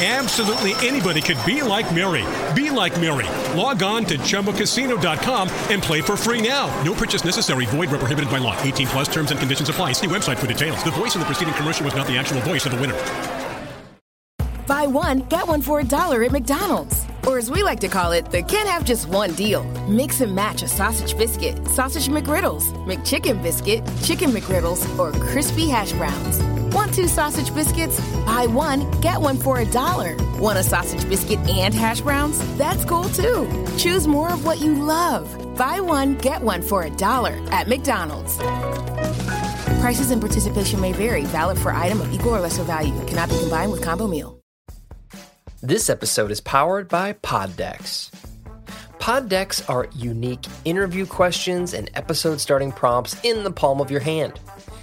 Absolutely anybody could be like Mary. Be like Mary. Log on to ChumbaCasino.com and play for free now. No purchase necessary. Void where prohibited by law. 18 plus terms and conditions apply. See website for details. The voice in the preceding commercial was not the actual voice of the winner. Buy one, get one for a dollar at McDonald's. Or as we like to call it, the can't have just one deal. Mix and match a sausage biscuit, sausage McGriddles, McChicken biscuit, chicken McGriddles, or crispy hash browns. Want two sausage biscuits? Buy one, get one for a dollar. Want a sausage biscuit and hash browns? That's cool too. Choose more of what you love. Buy one, get one for a dollar at McDonald's. Prices and participation may vary, valid for item of equal or lesser value. Cannot be combined with combo meal. This episode is powered by Poddex. Poddex are unique interview questions and episode starting prompts in the palm of your hand.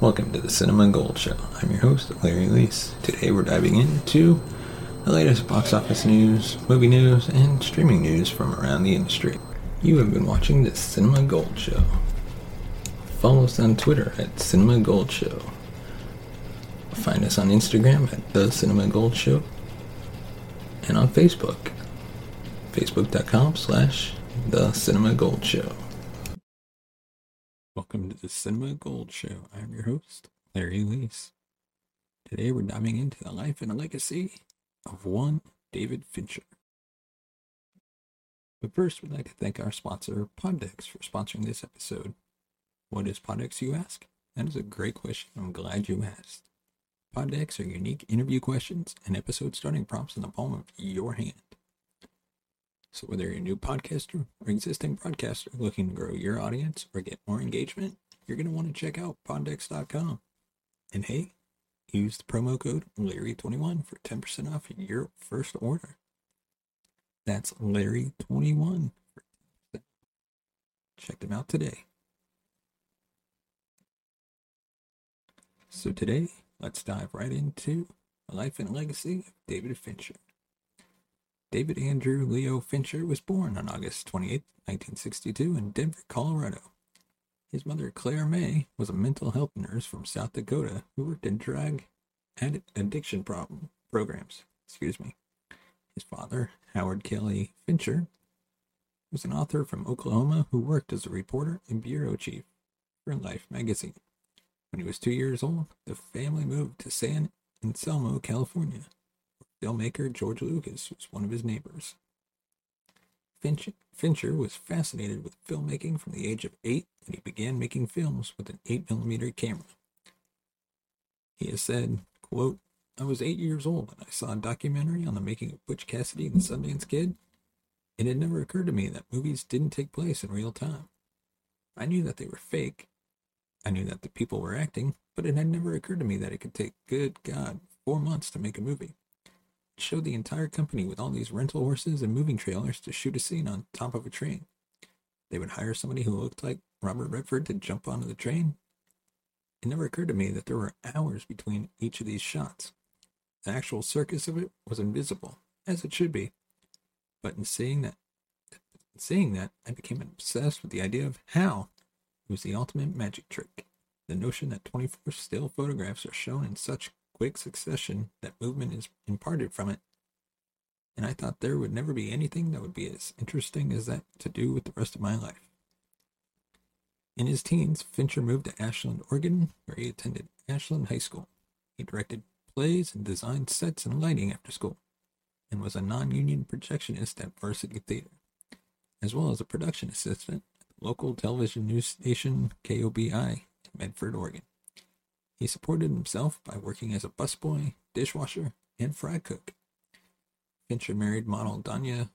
Welcome to the Cinema Gold Show. I'm your host, Larry Leese. Today we're diving into the latest box office news, movie news, and streaming news from around the industry. You have been watching the Cinema Gold Show. Follow us on Twitter at Cinema Gold Show. Find us on Instagram at The Cinema Gold Show. And on Facebook, facebook.com slash The Cinema Gold Show. Welcome to the Cinema Gold Show. I'm your host, Larry Leese. Today we're diving into the life and legacy of one David Fincher. But first, we'd like to thank our sponsor, Poddex, for sponsoring this episode. What is Poddex, you ask? That is a great question. I'm glad you asked. Poddex are unique interview questions and episode starting prompts in the palm of your hand. So, whether you're a new podcaster or existing broadcaster looking to grow your audience or get more engagement, you're going to want to check out poddex.com. And hey, use the promo code Larry21 for 10% off your first order. That's Larry21. Check them out today. So today, let's dive right into the life and legacy of David Fincher. David Andrew Leo Fincher was born on August 28, 1962 in Denver, Colorado. His mother, Claire Mae, was a mental health nurse from South Dakota who worked in drug and addiction problem programs. Excuse me. His father, Howard Kelly Fincher, was an author from Oklahoma who worked as a reporter and bureau chief for Life magazine. When he was two years old, the family moved to San Anselmo, California, filmmaker George Lucas was one of his neighbors. Finch, Fincher was fascinated with filmmaking from the age of eight, and he began making films with an 8mm camera. He has said, quote, I was eight years old when I saw a documentary on the making of Butch Cassidy and the Sundance Kid. It had never occurred to me that movies didn't take place in real time. I knew that they were fake. I knew that the people were acting, but it had never occurred to me that it could take, good God, four months to make a movie. Showed the entire company with all these rental horses and moving trailers to shoot a scene on top of a train. They would hire somebody who looked like Robert Redford to jump onto the train. It never occurred to me that there were hours between each of these shots. The actual circus of it was invisible, as it should be. But in seeing that, in seeing that, I became obsessed with the idea of how it was the ultimate magic trick. The notion that 24 still photographs are shown in such quick succession that movement is imparted from it. And I thought there would never be anything that would be as interesting as that to do with the rest of my life. In his teens, Fincher moved to Ashland, Oregon, where he attended Ashland High School. He directed plays and designed sets and lighting after school, and was a non union projectionist at Varsity Theater, as well as a production assistant at the local television news station KOBI in Medford, Oregon. He supported himself by working as a busboy, dishwasher, and fry cook. Fincher married model Donya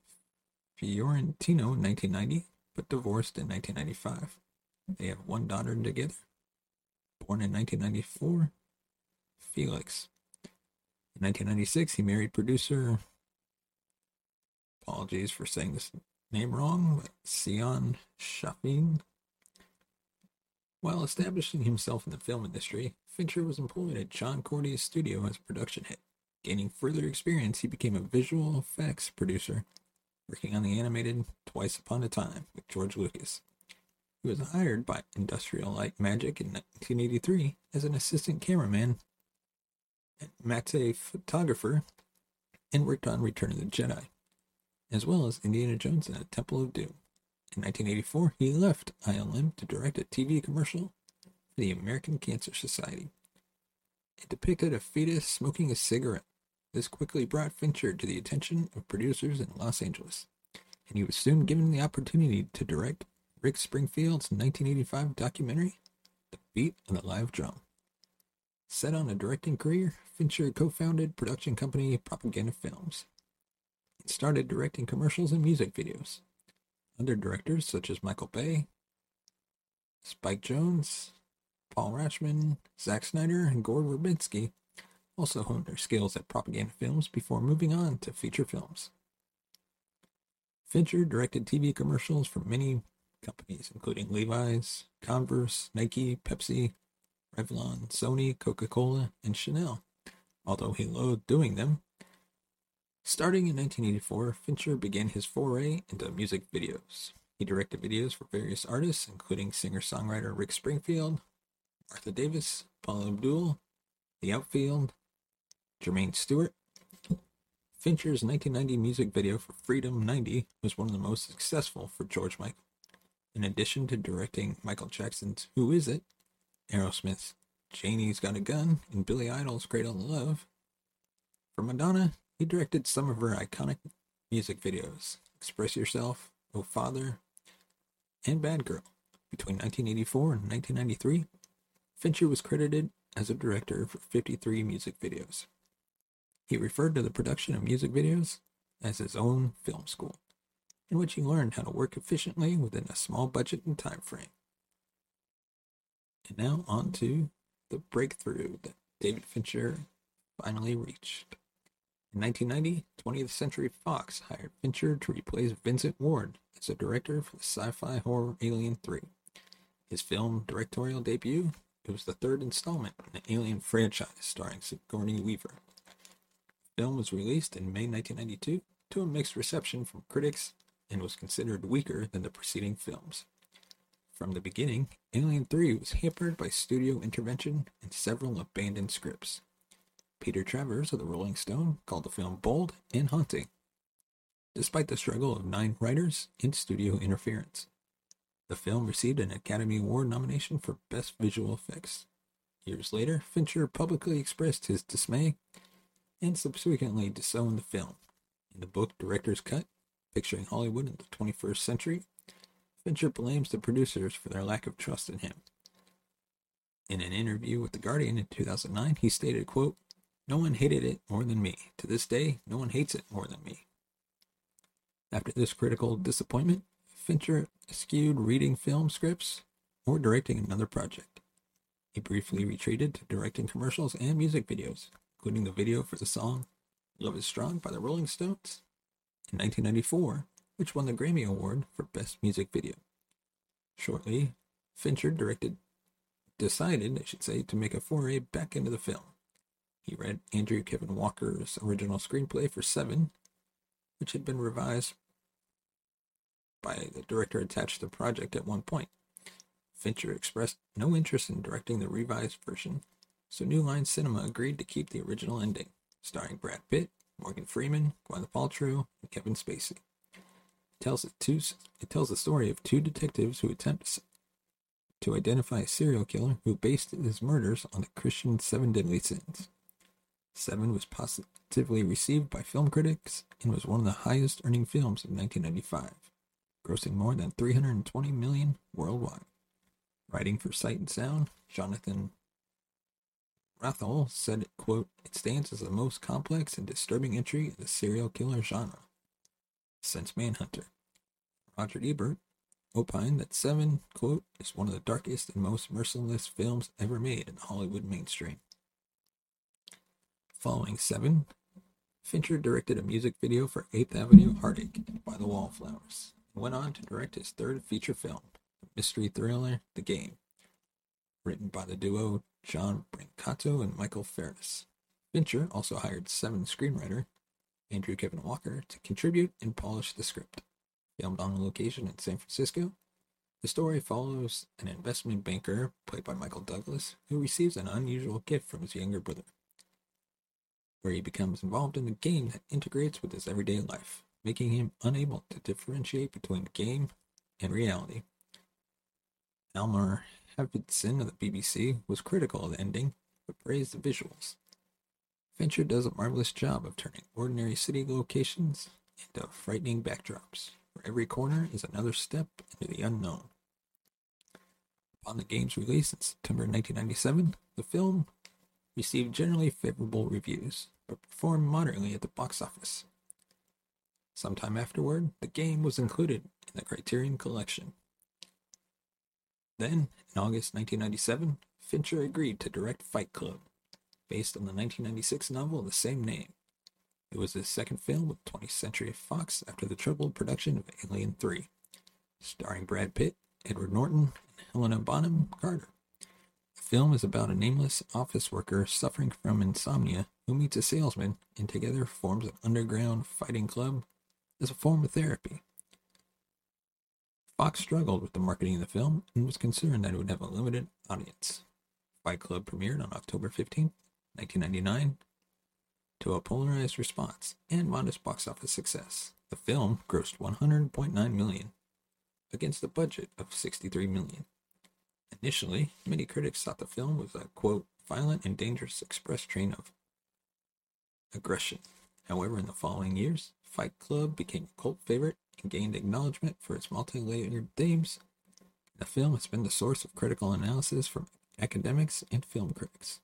Fiorentino in 1990, but divorced in 1995. They have one daughter together, born in 1994, Felix. In 1996, he married producer, apologies for saying this name wrong, but Sion Shafin. While establishing himself in the film industry, Fincher was employed at John Korty's studio as a production head. Gaining further experience, he became a visual effects producer, working on the animated Twice Upon a Time with George Lucas. He was hired by Industrial Light Magic in 1983 as an assistant cameraman and matte photographer and worked on Return of the Jedi, as well as Indiana Jones and the Temple of Doom. In 1984, he left ILM to direct a TV commercial the American Cancer Society. It depicted a fetus smoking a cigarette. This quickly brought Fincher to the attention of producers in Los Angeles, and he was soon given the opportunity to direct Rick Springfield's 1985 documentary, The Beat of the Live Drum. Set on a directing career, Fincher co founded production company Propaganda Films and started directing commercials and music videos. Other directors such as Michael Bay, Spike Jonze, Paul Rachman, Zack Snyder, and Gore Verbinski also honed their skills at propaganda films before moving on to feature films. Fincher directed TV commercials for many companies, including Levi's, Converse, Nike, Pepsi, Revlon, Sony, Coca Cola, and Chanel, although he loathed doing them. Starting in 1984, Fincher began his foray into music videos. He directed videos for various artists, including singer songwriter Rick Springfield, Martha Davis, Paula Abdul, The Outfield, Jermaine Stewart. Fincher's 1990 music video for Freedom 90 was one of the most successful for George Michael. In addition to directing Michael Jackson's Who Is It, Aerosmith's Janie's Got a Gun, and Billy Idol's Cradle of Love, for Madonna, he directed some of her iconic music videos Express Yourself, Oh Father, and Bad Girl. Between 1984 and 1993, Fincher was credited as a director for 53 music videos. He referred to the production of music videos as his own film school in which he learned how to work efficiently within a small budget and time frame. And now on to the breakthrough that David Fincher finally reached. In 1990, 20th Century Fox hired Fincher to replace Vincent Ward as a director for the sci-fi horror Alien 3. His film directorial debut, it was the third installment in the Alien franchise starring Sigourney Weaver. The film was released in May 1992 to a mixed reception from critics and was considered weaker than the preceding films. From the beginning, Alien 3 was hampered by studio intervention and several abandoned scripts. Peter Travers of the Rolling Stone called the film bold and haunting, despite the struggle of nine writers and studio interference. The film received an Academy Award nomination for Best Visual Effects. Years later, Fincher publicly expressed his dismay and subsequently disowned the film. In the book Director's Cut, Picturing Hollywood in the 21st Century, Fincher blames the producers for their lack of trust in him. In an interview with The Guardian in 2009, he stated, quote, No one hated it more than me. To this day, no one hates it more than me. After this critical disappointment, Fincher eschewed reading film scripts or directing another project. He briefly retreated to directing commercials and music videos, including the video for the song Love is Strong by the Rolling Stones in 1994, which won the Grammy Award for Best Music Video. Shortly, Fincher directed, decided, I should say, to make a foray back into the film. He read Andrew Kevin Walker's original screenplay for Seven, which had been revised by the director attached to the project at one point. Fincher expressed no interest in directing the revised version, so New Line Cinema agreed to keep the original ending, starring Brad Pitt, Morgan Freeman, Gwyneth Paltrow, and Kevin Spacey. It tells, two, it tells the story of two detectives who attempt to identify a serial killer who based his murders on the Christian Seven Deadly Sins. Seven was positively received by film critics and was one of the highest earning films of 1995, grossing more than 320 million worldwide. Writing for Sight and Sound, Jonathan Wrathall said, quote, It stands as the most complex and disturbing entry in the serial killer genre since Manhunter. Roger Ebert opined that Seven, quote, is one of the darkest and most merciless films ever made in the Hollywood mainstream. Following Seven, Fincher directed a music video for 8th Avenue Heartache by the Wallflowers went on to direct his third feature film, the mystery thriller The Game, written by the duo John Brancato and Michael Ferris. Fincher also hired Seven screenwriter Andrew Kevin Walker to contribute and polish the script. Filmed on location in San Francisco, the story follows an investment banker, played by Michael Douglas, who receives an unusual gift from his younger brother where he becomes involved in a game that integrates with his everyday life, making him unable to differentiate between game and reality. Almar Haflidason of the BBC was critical of the ending, but praised the visuals. Fincher does a marvelous job of turning ordinary city locations into frightening backdrops, where every corner is another step into the unknown. Upon the game's release in September 1997, the film received generally favorable reviews, but performed moderately at the box office. Sometime afterward, the game was included in the Criterion Collection. Then, in August 1997, Fincher agreed to direct Fight Club, based on the 1996 novel of the same name. It was his second film with 20th Century Fox after the troubled production of Alien 3, starring Brad Pitt, Edward Norton, and Helena Bonham Carter The film is about a nameless office worker suffering from insomnia who meets a salesman and together forms an underground fighting club as a form of therapy. Fox struggled with the marketing of the film and was concerned that it would have a limited audience. Fight Club premiered on October 15, 1999, to a polarized response and modest box office success. The film grossed 100.9 million against a budget of 63 million. Initially, many critics thought the film was a, quote, violent and dangerous express train of aggression. However, in the following years, Fight Club became a cult favorite and gained acknowledgement for its multi-layered themes. The film has been the source of critical analysis from academics and film critics.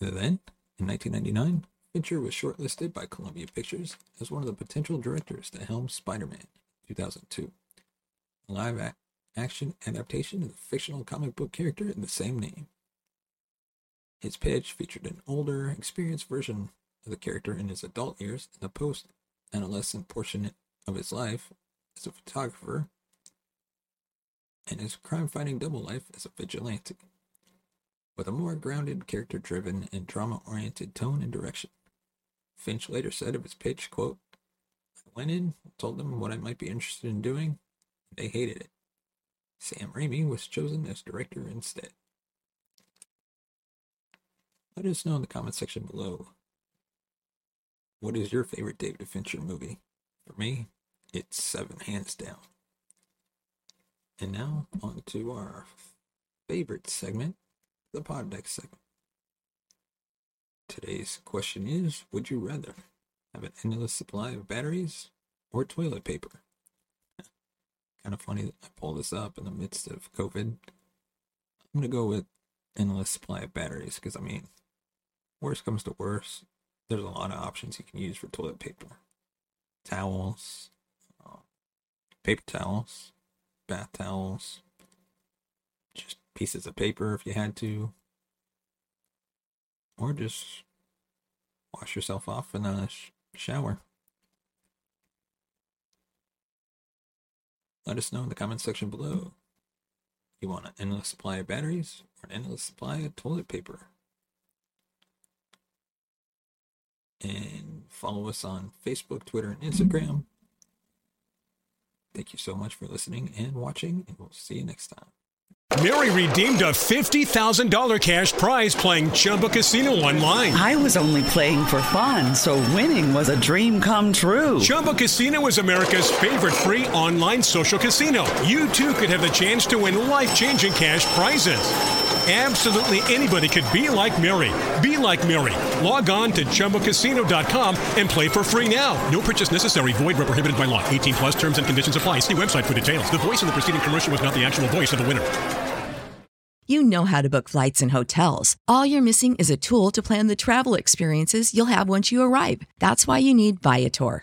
Then, in 1999, Fincher was shortlisted by Columbia Pictures as one of the potential directors to helm Spider-Man 2002, a live action adaptation of the fictional comic book character in the same name. His pitch featured an older, experienced version of the character in his adult years in the post adolescent portion of his life as a photographer and his crime fighting double life as a vigilante, with a more grounded, character driven, and drama oriented tone and direction. Finch later said of his pitch, quote, I went in, told them what I might be interested in doing, and they hated it. Sam Raimi was chosen as director instead. Let us know in the comment section below. What is your favorite David Fincher movie? For me, it's Seven Hands Down. And now on to our favorite segment, the Poddex segment. Today's question is Would you rather have an endless supply of batteries or toilet paper? kind of funny that I pulled this up in the midst of COVID. I'm going to go with endless supply of batteries because, I mean, worst comes to worst, there's a lot of options you can use for toilet paper towels, uh, paper towels, bath towels, just pieces of paper if you had to, or just wash yourself off in a sh- shower. Let us know in the comment section below. You want an endless supply of batteries or an endless supply of toilet paper? And follow us on Facebook, Twitter, and Instagram. Thank you so much for listening and watching, and we'll see you next time. Mary redeemed a $50,000 cash prize playing Chumba Casino online. I was only playing for fun, so winning was a dream come true. Chumba Casino is America's favorite free online social casino. You too could have the chance to win life changing cash prizes. Absolutely anybody could be like Mary. Be like Mary. Log on to ChumbaCasino.com and play for free now. No purchase necessary. Void where prohibited by law. 18 plus terms and conditions apply. See website for details. The voice in the preceding commercial was not the actual voice of the winner. You know how to book flights and hotels. All you're missing is a tool to plan the travel experiences you'll have once you arrive. That's why you need Viator.